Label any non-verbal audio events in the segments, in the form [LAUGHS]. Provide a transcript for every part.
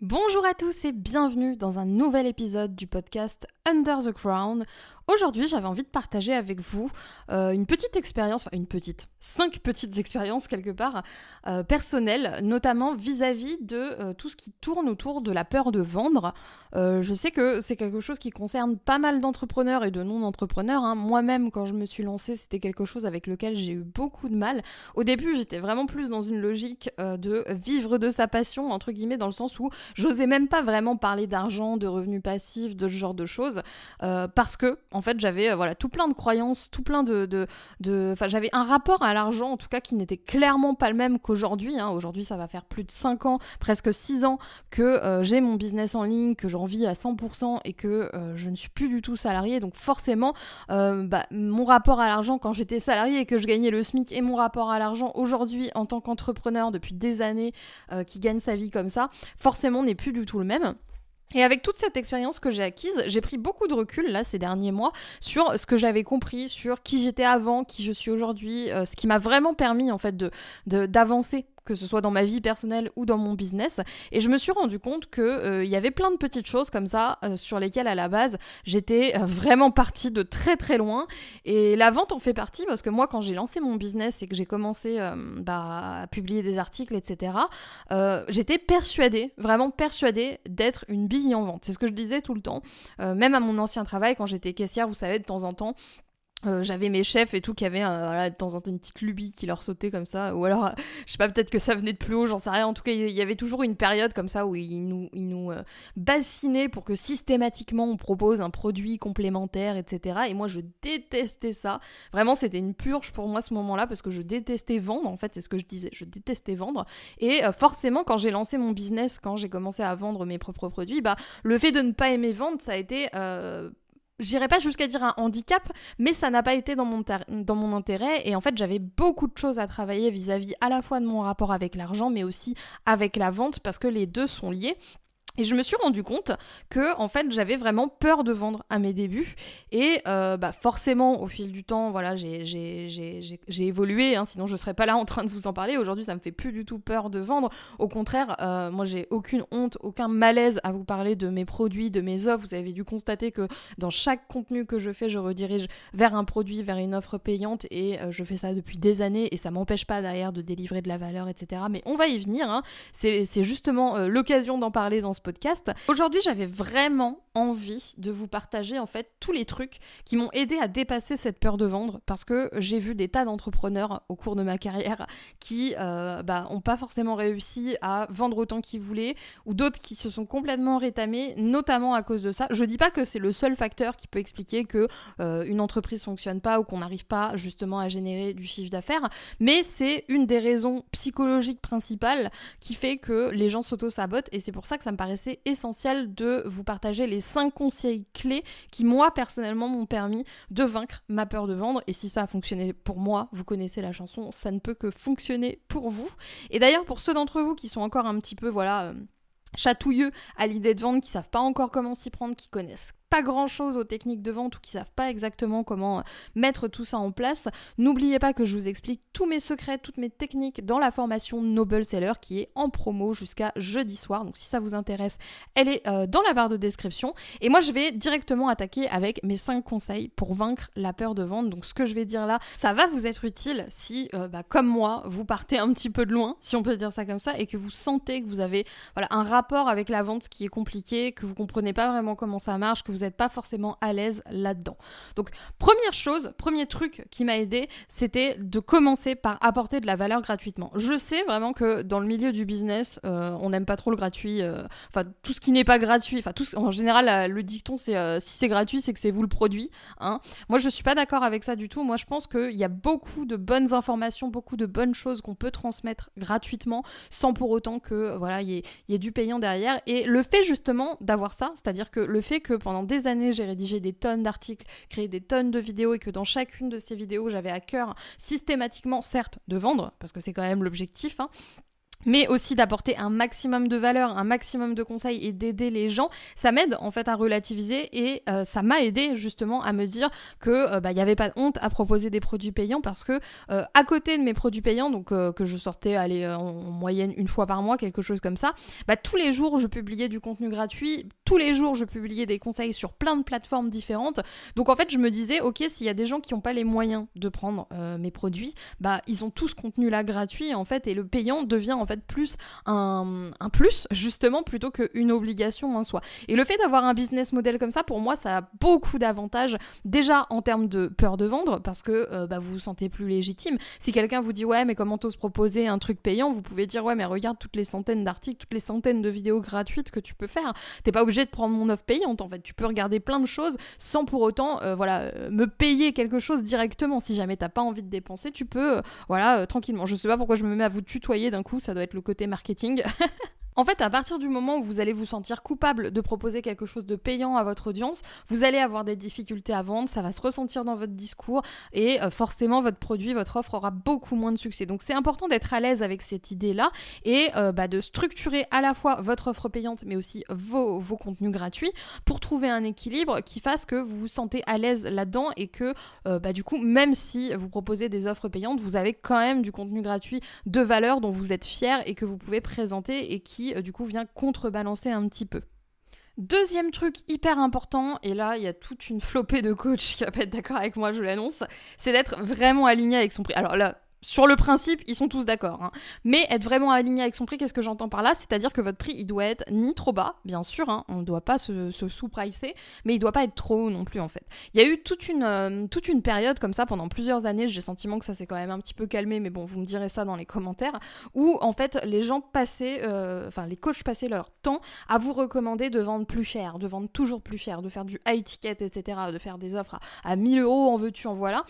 Bonjour à tous et bienvenue dans un nouvel épisode du podcast Under the Crown. Aujourd'hui, j'avais envie de partager avec vous euh, une petite expérience, enfin une petite, cinq petites expériences quelque part euh, personnelles, notamment vis-à-vis de euh, tout ce qui tourne autour de la peur de vendre. je sais que c'est quelque chose qui concerne pas mal d'entrepreneurs et de non-entrepreneurs. Hein. Moi-même, quand je me suis lancée, c'était quelque chose avec lequel j'ai eu beaucoup de mal. Au début, j'étais vraiment plus dans une logique de vivre de sa passion, entre guillemets, dans le sens où j'osais même pas vraiment parler d'argent, de revenus passifs, de ce genre de choses, parce que en fait, j'avais euh, voilà tout plein de croyances, tout plein de, enfin, j'avais un rapport à l'argent en tout cas qui n'était clairement pas le même qu'aujourd'hui. Hein. Aujourd'hui, ça va faire plus de 5 ans, presque 6 ans que euh, j'ai mon business en ligne, que j'en vis à 100% et que euh, je ne suis plus du tout salarié. Donc forcément, bah, mon rapport à l'argent quand j'étais salarié et que je gagnais le SMIC et mon rapport à l'argent aujourd'hui en tant qu'entrepreneur depuis des années qui gagne sa vie comme ça, forcément n'est plus du tout le même. Et avec toute cette expérience que j'ai acquise, j'ai pris beaucoup de recul là ces derniers mois sur ce que j'avais compris, sur qui j'étais avant, qui je suis aujourd'hui, euh, ce qui m'a vraiment permis en fait de d'avancer que ce soit dans ma vie personnelle ou dans mon business. Et je me suis rendu compte qu'il euh, y avait plein de petites choses comme ça euh, sur lesquelles à la base j'étais euh, vraiment partie de très très loin. Et la vente en fait partie parce que moi quand j'ai lancé mon business et que j'ai commencé bah, à publier des articles, etc., j'étais persuadée, vraiment persuadée d'être une bille en vente. C'est ce que je disais tout le temps. même à mon ancien travail, quand j'étais caissière, vous savez, de temps en temps, euh, j'avais mes chefs et tout qui avaient de temps en temps une petite lubie qui leur sautait comme ça. Ou alors je sais pas peut-être que ça venait de plus haut j'en sais rien. En tout cas il y avait toujours une période comme ça où ils nous, ils nous euh, bassinaient pour que systématiquement on propose un produit complémentaire etc et moi je détestais ça. Vraiment c'était une purge pour moi ce moment là parce que je détestais vendre en fait c'est ce que je disais. Je détestais vendre. Et euh, forcément quand j'ai lancé mon business quand j'ai commencé à vendre mes propres produits bah le fait de ne pas aimer vendre ça a été j'irai pas jusqu'à dire un handicap, mais ça n'a pas été dans mon, intérêt. Et en fait, j'avais beaucoup de choses à travailler vis-à-vis -vis à la fois de mon rapport avec l'argent, mais aussi avec la vente, parce que les deux sont liés. Et je me suis rendu compte que en fait j'avais vraiment peur de vendre à mes débuts. Et euh, bah forcément au fil du temps voilà j'ai évolué hein, sinon je serais pas là en train de vous en parler. Aujourd'hui ça me fait plus du tout peur de vendre. Au contraire euh, moi j'ai aucune honte aucun malaise à vous parler de mes produits de mes offres. Vous avez dû constater que dans chaque contenu que je fais je redirige vers un produit vers une offre payante. Et euh, je fais ça depuis des années et ça m'empêche pas derrière de délivrer de la valeur etc mais on va y venir hein. c'est justement l'occasion d'en parler dans ce podcast. Aujourd'hui, j'avais vraiment envie de vous partager en fait tous les trucs qui m'ont aidé à dépasser cette peur de vendre parce que j'ai vu des tas d'entrepreneurs au cours de ma carrière qui euh, bah, ont pas forcément réussi à vendre autant qu'ils voulaient ou d'autres qui se sont complètement rétamés notamment à cause de ça. Je dis pas que c'est le seul facteur qui peut expliquer que euh, une entreprise fonctionne pas ou qu'on n'arrive pas justement à générer du chiffre d'affaires, mais c'est une des raisons psychologiques principales qui fait que les gens s'auto-sabotent et c'est pour ça que ça me paraît c'est essentiel de vous partager les 5 conseils clés qui, moi, personnellement, m'ont permis de vaincre ma peur de vendre. Et si ça a fonctionné pour moi, vous connaissez la chanson, ça ne peut que fonctionner pour vous. Et d'ailleurs, pour ceux d'entre vous qui sont encore un petit peu, voilà... Euh, chatouilleux à l'idée de vendre, qui savent pas encore comment s'y prendre, qui connaissent pas grand chose aux techniques de vente ou qui savent pas exactement comment mettre tout ça en place, n'oubliez pas que je vous explique tous mes secrets, toutes mes techniques dans la formation Noble Seller qui est en promo jusqu'à jeudi soir. Donc si ça vous intéresse, elle est euh, dans la barre de description. Et moi je vais directement attaquer avec mes 5 conseils pour vaincre la peur de vente. Donc ce que je vais dire là, ça va vous être utile si, euh, bah, comme moi, vous partez un petit peu de loin, si on peut dire ça comme ça, et que vous sentez que vous avez voilà, un rapport avec la vente qui est compliqué, que vous comprenez pas vraiment comment ça marche, que vous pas forcément à l'aise là-dedans. Donc première chose, premier truc qui m'a aidé, c'était de commencer par apporter de la valeur gratuitement. Je sais vraiment que dans le milieu du business, euh, on n'aime pas trop le gratuit. Euh, enfin, tout ce qui n'est pas gratuit, enfin, tout, en général, le dicton, c'est euh, si c'est gratuit, c'est que c'est vous le produit. Hein. Moi, je suis pas d'accord avec ça du tout. Moi, je pense qu'il y a beaucoup de bonnes informations, beaucoup de bonnes choses qu'on peut transmettre gratuitement, sans pour autant que voilà, il y, y, ait du payant derrière. Et le fait justement d'avoir ça, c'est-à-dire que le fait que pendant des années, j'ai rédigé des tonnes d'articles, créé des tonnes de vidéos et que dans chacune de ces vidéos, j'avais à cœur systématiquement, certes, de vendre, parce que c'est quand même l'objectif, hein, mais aussi d'apporter un maximum de valeur, un maximum de conseils et d'aider les gens, ça m'aide en fait à relativiser et euh, ça m'a aidé justement à me dire que euh, bah, il n'y avait pas de honte à proposer des produits payants parce que euh, à côté de mes produits payants, donc que je sortais aller en, moyenne une fois par mois, quelque chose comme ça, bah, tous les jours je publiais du contenu gratuit, tous les jours je publiais des conseils sur plein de plateformes différentes. Donc en fait je me disais ok s'il y a des gens qui n'ont pas les moyens de prendre mes produits, bah ils ont tout ce contenu là gratuit en fait et le payant devient en fait plus un, plus, justement, plutôt qu'une obligation en soi. Et le fait d'avoir un business model comme ça, pour moi, ça a beaucoup d'avantages. Déjà en termes de peur de vendre, parce que euh, bah, vous vous sentez plus légitime. Si quelqu'un vous dit, ouais, mais comment t'oses proposer un truc payant, vous pouvez dire, ouais, mais regarde toutes les centaines d'articles, toutes les centaines de vidéos gratuites que tu peux faire. T'es pas obligé de prendre mon offre payante, en fait. Tu peux regarder plein de choses sans pour autant, euh, voilà, euh, me payer quelque chose directement. Si jamais t'as pas envie de dépenser, tu peux, voilà, tranquillement. Je sais pas pourquoi je me mets à vous tutoyer d'un coup, ça doit être le côté marketing. [LAUGHS] En fait, à partir du moment où vous allez vous sentir coupable de proposer quelque chose de payant à votre audience, vous allez avoir des difficultés à vendre, ça va se ressentir dans votre discours et euh, forcément votre produit, votre offre aura beaucoup moins de succès. Donc c'est important d'être à l'aise avec cette idée-là et euh, bah, de structurer à la fois votre offre payante mais aussi vos, contenus gratuits pour trouver un équilibre qui fasse que vous vous sentez à l'aise là-dedans et que euh, bah, du coup, même si vous proposez des offres payantes, vous avez quand même du contenu gratuit de valeur dont vous êtes fier et que vous pouvez présenter et qui euh, du coup vient contrebalancer un petit peu. Deuxième truc hyper important, et là il y a toute une flopée de coachs qui va pas être d'accord avec moi, je l'annonce, c'est d'être vraiment aligné avec son prix. Alors là, sur le principe, ils sont tous d'accord. Hein. Mais être vraiment aligné avec son prix, qu'est-ce que j'entends par là? C'est-à-dire que votre prix, il doit être ni trop bas, bien sûr, hein, on ne doit pas se, sous-pricer, mais il doit pas être trop haut non plus, en fait. Il y a eu toute une, euh, période comme ça pendant plusieurs années, j'ai sentiment que ça s'est quand même un petit peu calmé, mais bon, vous me direz ça dans les commentaires, où en fait, les gens passaient, euh, enfin, les coachs passaient leur temps à vous recommander de vendre plus cher, de vendre toujours plus cher, de faire du high ticket, etc., de faire des offres à, à 1000 euros, en veux-tu, en voilà.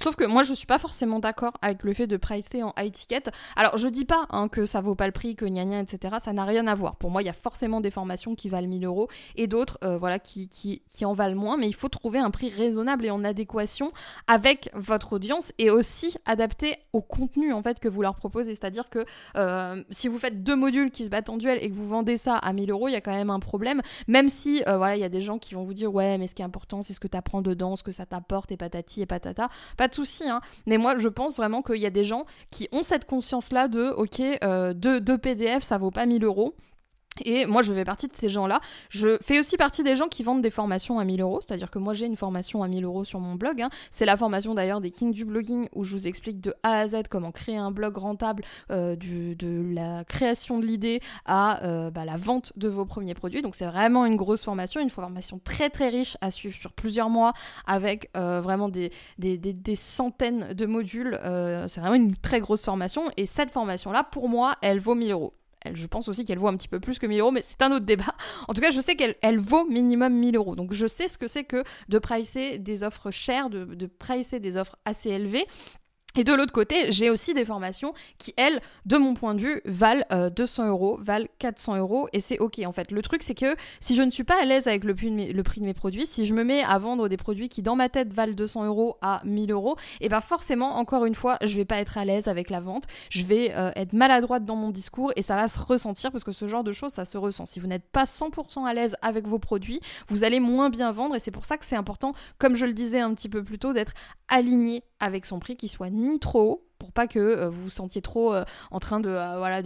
Sauf que moi je suis pas forcément d'accord avec le fait de pricer en high ticket. Alors je dis pas hein, que ça vaut pas le prix, que gna gna etc. Ça n'a rien à voir. Pour moi il y a forcément des formations qui valent 1000 euros et d'autres euh, voilà qui, qui, qui, en valent moins. Mais il faut trouver un prix raisonnable et en adéquation avec votre audience et aussi adapté au contenu en fait que vous leur proposez. C'est-à-dire que euh, si vous faites deux modules qui se battent en duel et que vous vendez ça à 1000 euros, il y a quand même un problème. Même si euh, voilà il y a des gens qui vont vous dire ouais mais ce qui est important c'est ce que tu apprends dedans, ce que ça t'apporte et patati et patata pas de souci, hein. mais moi je pense vraiment qu'il y a des gens qui ont cette conscience-là de ok, euh, deux, PDF ça vaut pas 1000 euros. Et moi, je fais partie de ces gens-là. Je fais aussi partie des gens qui vendent des formations à 1000 euros. C'est-à-dire que moi, j'ai une formation à 1000 euros sur mon blog. Hein. C'est la formation d'ailleurs des Kings du blogging où je vous explique de A à Z comment créer un blog rentable, euh, de la création de l'idée à euh, bah, la vente de vos premiers produits. Donc, c'est vraiment une grosse formation, une formation très très riche à suivre sur plusieurs mois avec euh, vraiment des, des, centaines de modules. c'est vraiment une très grosse formation. Et cette formation-là, pour moi, elle vaut 1000 euros je pense aussi qu'elle vaut un petit peu plus que 1000 euros, mais c'est un autre débat. [LAUGHS] En tout cas, je sais qu'elle elle vaut minimum 1000 euros. Donc je sais ce que c'est que de pricer des offres chères, de, de pricer des offres assez élevées. Et de l'autre côté, j'ai aussi des formations qui, elles, de mon point de vue, valent 200 euh, euros, valent 400 euros, et c'est ok en fait. Le truc, c'est que si je ne suis pas à l'aise avec le prix, de mes, produits, si je me mets à vendre des produits qui, dans ma tête, valent 200 euros à 1000 euros, et ben forcément, encore une fois, je vais pas être à l'aise avec la vente, je vais euh, être maladroite dans mon discours, et ça va se ressentir parce que ce genre de choses, ça se ressent. Si vous n'êtes pas 100% à l'aise avec vos produits, vous allez moins bien vendre, et c'est pour ça que c'est important, comme je le disais un petit peu plus tôt, d'être aligné avec son prix, qui soit ni trop haut pour pas que euh, vous vous sentiez trop euh, en train de, euh, voilà,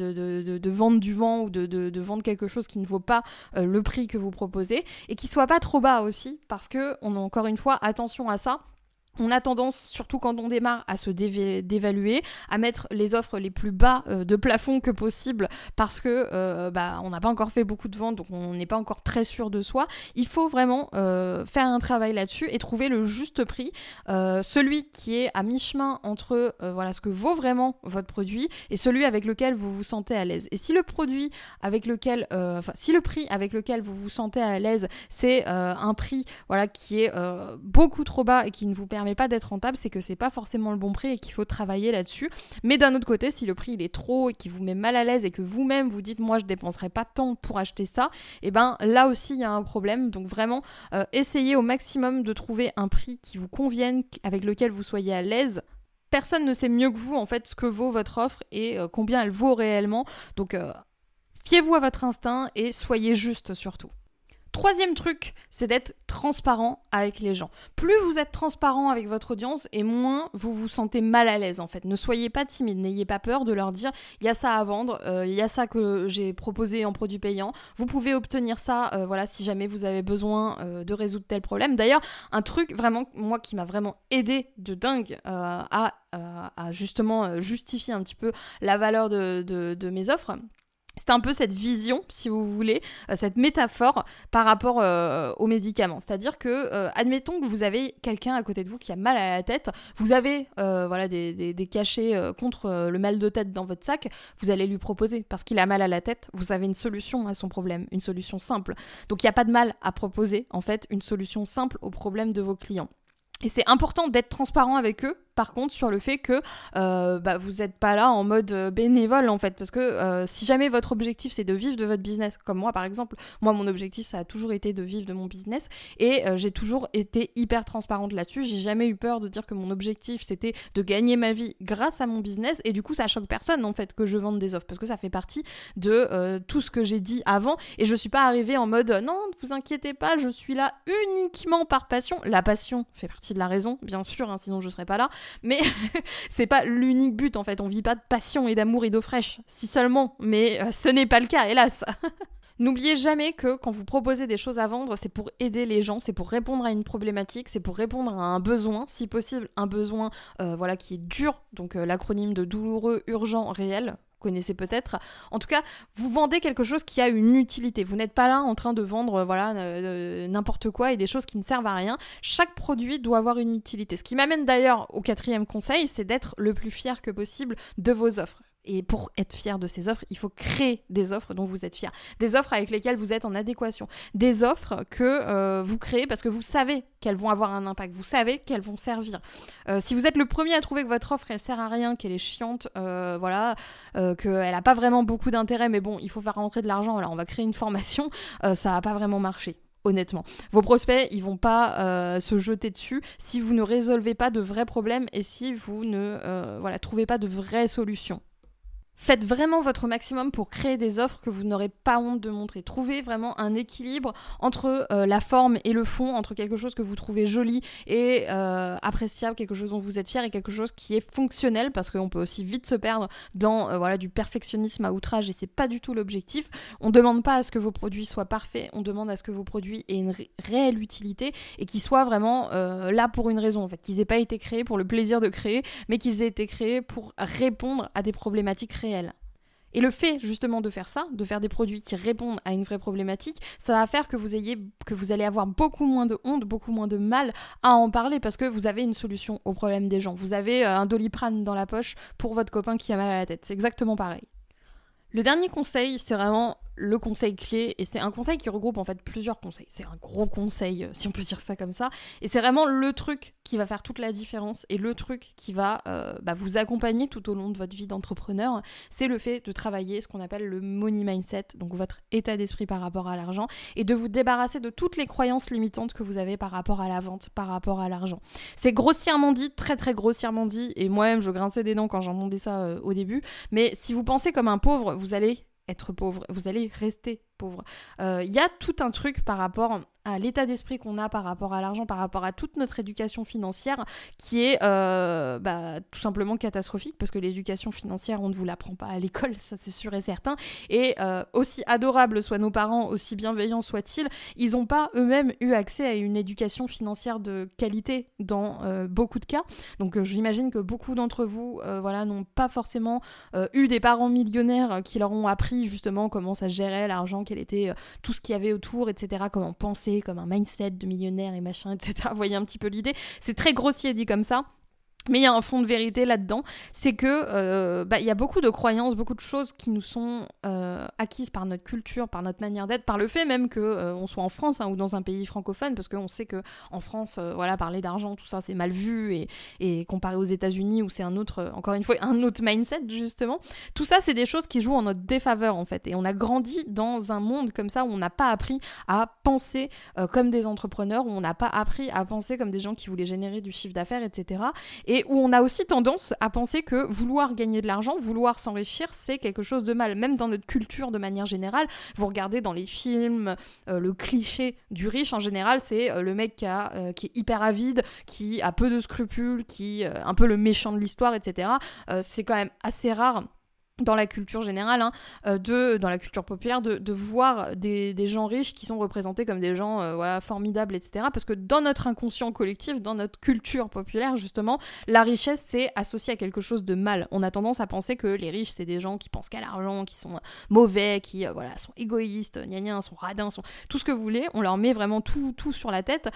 vendre du vent ou de, vendre quelque chose qui ne vaut pas le prix que vous proposez. Et qui soit pas trop bas aussi parce que on a encore une fois attention à ça on a tendance, surtout quand on démarre, à se dévaluer, à mettre les offres les plus bas euh, de plafond que possible parce que euh, bah, on n'a pas encore fait beaucoup de ventes, donc on n'est pas encore très sûr de soi. Il faut vraiment euh, faire un travail là-dessus et trouver le juste prix, celui qui est à mi-chemin entre voilà ce que vaut vraiment votre produit et celui avec lequel vous vous sentez à l'aise. Et si le produit avec lequel, enfin si le prix avec lequel vous vous sentez à l'aise, c'est un prix voilà qui est beaucoup trop bas et qui ne vous pas d'être rentable, c'est que c'est pas forcément le bon prix et qu'il faut travailler là-dessus. Mais d'un autre côté, si le prix il est trop et qui vous met mal à l'aise et que vous-même vous dites moi je dépenserai pas tant pour acheter ça, et eh ben là aussi il y a un problème. Donc vraiment euh, essayez au maximum de trouver un prix qui vous convienne, avec lequel vous soyez à l'aise personne ne sait mieux que vous en fait ce que vaut votre offre et combien elle vaut réellement. Donc fiez-vous à votre instinct et soyez juste surtout. Troisième truc, c'est d'être transparent avec les gens. Plus vous êtes transparent avec votre audience et moins vous vous sentez mal à l'aise en fait. Ne soyez pas timide, n'ayez pas peur de leur dire il y a ça à vendre, euh, il y a ça que j'ai proposé en produit payant. Vous pouvez obtenir ça, euh, voilà, si jamais vous avez besoin euh, de résoudre tel problème. D'ailleurs, un truc vraiment, moi qui m'a vraiment aidé de dingue à, justement justifier un petit peu la valeur de mes offres c'est un peu cette vision, si vous voulez, euh, cette métaphore par rapport euh, aux médicaments. C'est-à-dire que, euh, admettons que vous avez quelqu'un à côté de vous qui a mal à la tête, vous avez voilà, des, cachets contre le mal de tête dans votre sac, vous allez lui proposer, parce qu'il a mal à la tête, vous avez une solution à son problème, une solution simple. Donc il n'y a pas de mal à proposer, en fait, une solution simple au problème de vos clients. Et c'est important d'être transparent avec eux par contre sur le fait que euh, bah, vous n'êtes pas là en mode euh, bénévole en fait. Parce que euh, si jamais votre objectif c'est de vivre de votre business comme moi par exemple moi mon objectif ça a toujours été de vivre de mon business. Et j'ai toujours été hyper transparente là-dessus. J'ai jamais eu peur de dire que mon objectif c'était de gagner ma vie grâce à mon business. Et du coup ça choque personne en fait que je vende des offres. Parce que ça fait partie de tout ce que j'ai dit avant. Et je suis pas arrivée en mode non ne vous inquiétez pas je suis là uniquement par passion. La passion fait partie de la raison bien sûr hein, sinon je serais pas là mais [LAUGHS] c'est pas l'unique but en fait. On vit pas de passion et d'amour et d'eau fraîche, si seulement. Mais euh, ce n'est pas le cas, hélas. [LAUGHS] N'oubliez jamais que quand vous proposez des choses à vendre, c'est pour aider les gens, c'est pour répondre à une problématique, c'est pour répondre à un besoin, si possible un besoin euh, voilà qui est dur, donc euh, l'acronyme de douloureux, urgent, réel, connaissez peut-être. En tout cas, vous vendez quelque chose qui a une utilité. Vous n'êtes pas là en train de vendre voilà euh, n'importe quoi et des choses qui ne servent à rien. Chaque produit doit avoir une utilité. Ce qui m'amène d'ailleurs au quatrième conseil, c'est d'être le plus fier que possible de vos offres. Et pour être fier de ces offres, il faut créer des offres dont vous êtes fier. Des offres avec lesquelles vous êtes en adéquation. Des offres que euh, vous créez parce que vous savez qu'elles vont avoir un impact. Vous savez qu'elles vont servir. Euh, si vous êtes le premier à trouver que votre offre, elle sert à rien, qu'elle est chiante, euh, voilà, qu'elle n'a pas vraiment beaucoup d'intérêt, mais bon, il faut faire rentrer de l'argent, voilà, on va créer une formation, [LAUGHS] ça va pas vraiment marcher honnêtement. Vos prospects, ils vont pas se jeter dessus si vous ne résolvez pas de vrais problèmes et si vous ne voilà, trouvez pas de vraies solutions. Faites vraiment votre maximum pour créer des offres que vous n'aurez pas honte de montrer. Trouvez vraiment un équilibre entre euh, la forme et le fond, entre quelque chose que vous trouvez joli et euh, appréciable, quelque chose dont vous êtes fier et quelque chose qui est fonctionnel parce qu'on peut aussi vite se perdre dans euh, voilà, du perfectionnisme à outrage et c'est pas du tout l'objectif. On demande pas à ce que vos produits soient parfaits, on demande à ce que vos produits aient une réelle utilité et qu'ils soient vraiment là pour une raison en fait, qu'ils aient pas été créés pour le plaisir de créer, mais qu'ils aient été créés pour répondre à des problématiques réelles et le fait justement de faire ça, de faire des produits qui répondent à une vraie problématique, ça va faire que vous ayez, que vous allez avoir beaucoup moins de honte, beaucoup moins de mal à en parler parce que vous avez une solution au problème des gens. Vous avez euh, un doliprane dans la poche pour votre copain qui a mal à la tête. C'est exactement pareil. Le dernier conseil, c'est vraiment le conseil clé, et c'est un conseil qui regroupe en fait plusieurs conseils. C'est un gros conseil, euh, si on peut dire ça comme ça. Et c'est vraiment le truc qui va faire toute la différence et le truc qui va euh, bah, vous accompagner tout au long de votre vie d'entrepreneur. C'est le fait de travailler ce qu'on appelle le money mindset, donc votre état d'esprit par rapport à l'argent, et de vous débarrasser de toutes les croyances limitantes que vous avez par rapport à la vente, par rapport à l'argent. C'est grossièrement dit, très très grossièrement dit, et moi-même je grinçais des dents quand j'entendais ça euh, au début, mais si vous pensez comme un pauvre, vous allez être pauvre, vous allez rester pauvre. Il euh, y a tout un truc par rapport à l'état d'esprit qu'on a par rapport à l'argent, par rapport à toute notre éducation financière, qui est euh, bah, tout simplement catastrophique, parce que l'éducation financière, on ne vous l'apprend pas à l'école, [LAUGHS] ça c'est sûr et certain. Et euh, aussi adorables soient nos parents, aussi bienveillants soient-ils, ils n'ont pas eux-mêmes eu accès à une éducation financière de qualité dans beaucoup de cas. Donc j'imagine que beaucoup d'entre vous voilà, n'ont pas forcément eu des parents millionnaires qui leur ont appris justement comment ça gérait l'argent quel était euh, tout ce qu'il y avait autour, etc. Comment penser, comme un mindset de millionnaire et machin, etc. [LAUGHS] Vous voyez un petit peu l'idée. C'est très grossier dit comme ça. Mais il y a un fond de vérité là-dedans, c'est que euh, bah, il y a beaucoup de croyances, beaucoup de choses qui nous sont euh, acquises par notre culture, par notre manière d'être, par le fait même que euh, on soit en France hein, ou dans un pays francophone, parce qu'on sait que en France, voilà, parler d'argent, tout ça, c'est mal vu et, comparé aux États-Unis où c'est un autre, encore une fois, un autre mindset justement. Tout ça, c'est des choses qui jouent en notre défaveur en fait, et on a grandi dans un monde comme ça où on n'a pas appris à penser comme des entrepreneurs, où on n'a pas appris à penser comme des gens qui voulaient générer du chiffre d'affaires, etc. Et et où on a aussi tendance à penser que vouloir gagner de l'argent, vouloir s'enrichir, c'est quelque chose de mal. Même dans notre culture de manière générale, vous regardez dans les films, euh, le cliché du riche en général, c'est euh, le mec qui, a, qui est hyper avide, qui a peu de scrupules, qui est un peu le méchant de l'histoire, etc. c'est quand même assez rare dans la culture générale, hein, euh, de, dans la culture populaire, de, de voir des, des, gens riches qui sont représentés comme des gens euh, formidables, etc. Parce que dans notre inconscient collectif, dans notre culture populaire, justement, la richesse, c'est associé à quelque chose de mal. On a tendance à penser que les riches, c'est des gens qui pensent qu'à l'argent, qui sont mauvais, qui euh, voilà, sont égoïstes, gna gna, sont radins, sont tout ce que vous voulez. On leur met vraiment tout, tout sur la tête.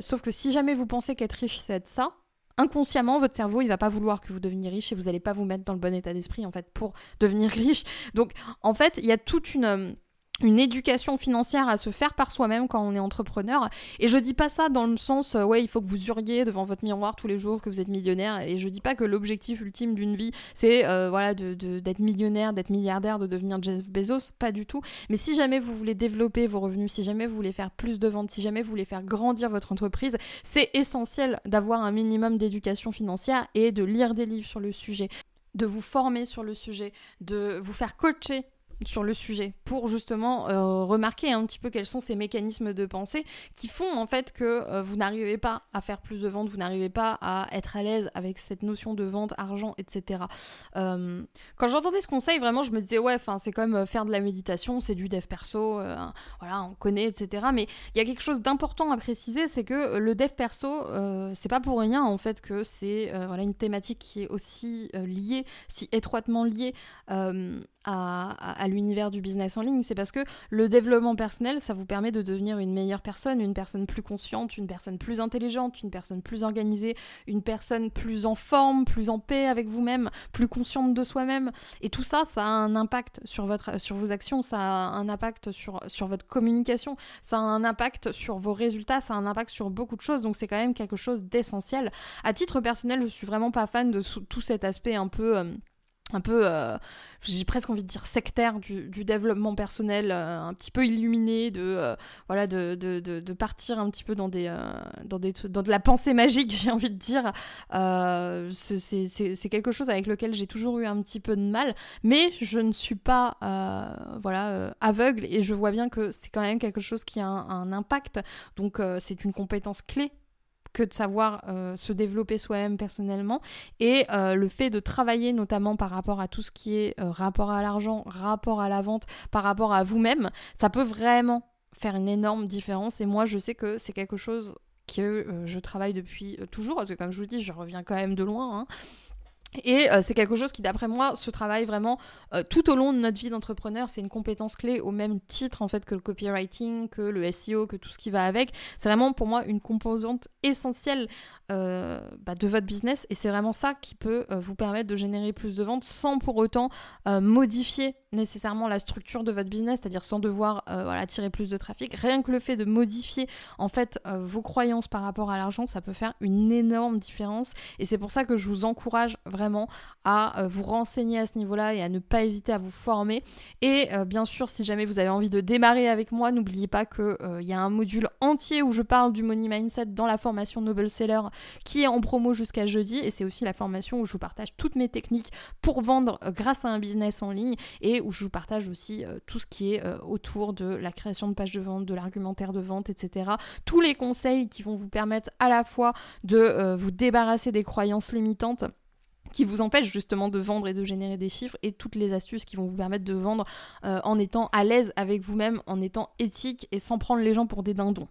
sauf que si jamais vous pensez qu'être riche, c'est être ça, inconsciemment, votre cerveau, il va pas vouloir que vous deveniez riche et vous n'allez pas vous mettre dans le bon état d'esprit, en fait, pour devenir riche. Donc, en fait, il y a toute une euh, une éducation financière à se faire par soi-même quand on est entrepreneur. Et je dis pas ça dans le sens, euh, ouais, il faut que vous hurliez devant votre miroir tous les jours que vous êtes millionnaire. Et je dis pas que l'objectif ultime d'une vie, c'est euh, voilà, d'être millionnaire, d'être milliardaire, de devenir Jeff Bezos. Pas du tout. Mais si jamais vous voulez développer vos revenus, si jamais vous voulez faire plus de ventes, si jamais vous voulez faire grandir votre entreprise, c'est essentiel d'avoir un minimum d'éducation financière et de lire des livres sur le sujet de vous former sur le sujet, de vous faire coacher sur le sujet pour justement euh, remarquer un petit peu quels sont ces mécanismes de pensée qui font en fait que euh, vous n'arrivez pas à faire plus de ventes, vous n'arrivez pas à être à l'aise avec cette notion de vente, argent, etc. Euh, quand j'entendais ce conseil, vraiment, je me disais ouais, c'est comme faire de la méditation, c'est du dev perso, voilà, on connaît, etc. Mais il y a quelque chose d'important à préciser, c'est que le dev perso, c'est pas pour rien en fait que c'est voilà une thématique qui est aussi liée, si étroitement liée à, l'univers du business en ligne, c'est parce que le développement personnel, ça vous permet de devenir une meilleure personne, une personne plus consciente, une personne plus intelligente, une personne plus organisée, une personne plus en forme, plus en paix avec vous-même, plus consciente de soi-même. Et tout ça, ça a un impact sur, vos actions, ça a un impact sur, sur votre communication, ça a un impact sur vos résultats, ça a un impact sur beaucoup de choses, donc c'est quand même quelque chose d'essentiel. À titre personnel, je suis vraiment pas fan de tout cet aspect un peu... Euh, un peu, euh, j'ai presque envie de dire sectaire du, développement personnel, euh, un petit peu illuminé, de euh, voilà, de, de, de, partir un petit peu dans des, dans des, dans de la pensée magique, [LAUGHS] j'ai envie de dire. c'est quelque chose avec lequel j'ai toujours eu un petit peu de mal, mais je ne suis pas, voilà, aveugle et je vois bien que c'est quand même quelque chose qui a un impact. Donc c'est une compétence clé que de savoir euh, se développer soi-même personnellement. Et euh, le fait de travailler notamment par rapport à tout ce qui est euh, rapport à l'argent, rapport à la vente, par rapport à vous-même, ça peut vraiment faire une énorme différence. Et moi je sais que c'est quelque chose que je travaille depuis toujours. Parce que comme je vous dis je reviens quand même de loin hein. Et c'est quelque chose qui, d'après moi, se travaille vraiment tout au long de notre vie d'entrepreneur. C'est une compétence clé au même titre en fait que le copywriting, que le SEO, que tout ce qui va avec. C'est vraiment pour moi une composante essentielle euh, bah, de votre business et c'est vraiment ça qui peut euh, vous permettre de générer plus de ventes sans pour autant euh, modifier nécessairement la structure de votre business, c'est-à-dire sans devoir voilà, attirer plus de trafic. Rien que le fait de modifier en fait vos croyances par rapport à l'argent, ça peut faire une énorme différence et c'est pour ça que je vous encourage vraiment à vous renseigner à ce niveau-là et à ne pas hésiter à vous former. Et bien sûr, si jamais vous avez envie de démarrer avec moi, n'oubliez pas qu'il y a un module entier où je parle du money mindset dans la formation Noble Seller qui est en promo jusqu'à jeudi et c'est aussi la formation où je vous partage toutes mes techniques pour vendre euh, grâce à un business en ligne et je vous partage aussi euh, tout ce qui est euh, autour de la création de pages de vente, de l'argumentaire de vente, etc. Tous les conseils qui vont vous permettre à la fois de vous débarrasser des croyances limitantes qui vous empêchent justement de vendre et de générer des chiffres et toutes les astuces qui vont vous permettre de vendre en étant à l'aise avec vous-même, en étant éthique et sans prendre les gens pour des dindons.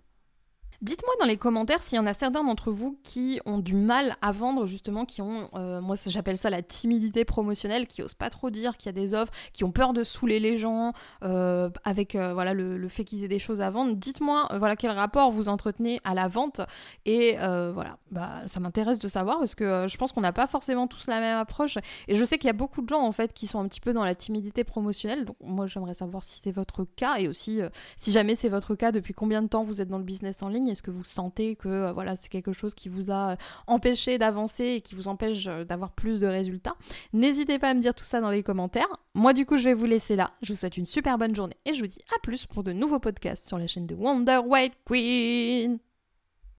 Dites-moi dans les commentaires s'il y en a certains d'entre vous qui ont du mal à vendre, justement, qui ont, euh, moi j'appelle ça la timidité promotionnelle, qui osent pas trop dire qu'il y a des offres, qui ont peur de saouler les gens euh, avec euh, voilà le, fait qu'ils aient des choses à vendre. Dites-moi voilà quel rapport vous entretenez à la vente et voilà, bah ça m'intéresse de savoir parce que je pense qu'on n'a pas forcément tous la même approche et je sais qu'il y a beaucoup de gens en fait qui sont un petit peu dans la timidité promotionnelle. Donc moi j'aimerais savoir si c'est votre cas et aussi si jamais c'est votre cas, depuis combien de temps vous êtes dans le business en ligne est-ce que vous sentez que euh, voilà, c'est quelque chose qui vous a euh, empêché d'avancer et qui vous empêche euh, d'avoir plus de résultats? N'hésitez pas à me dire tout ça dans les commentaires. Moi, du coup, je vais vous laisser là. Je vous souhaite une super bonne journée et je vous dis à plus pour de nouveaux podcasts sur la chaîne de Wonder White Queen.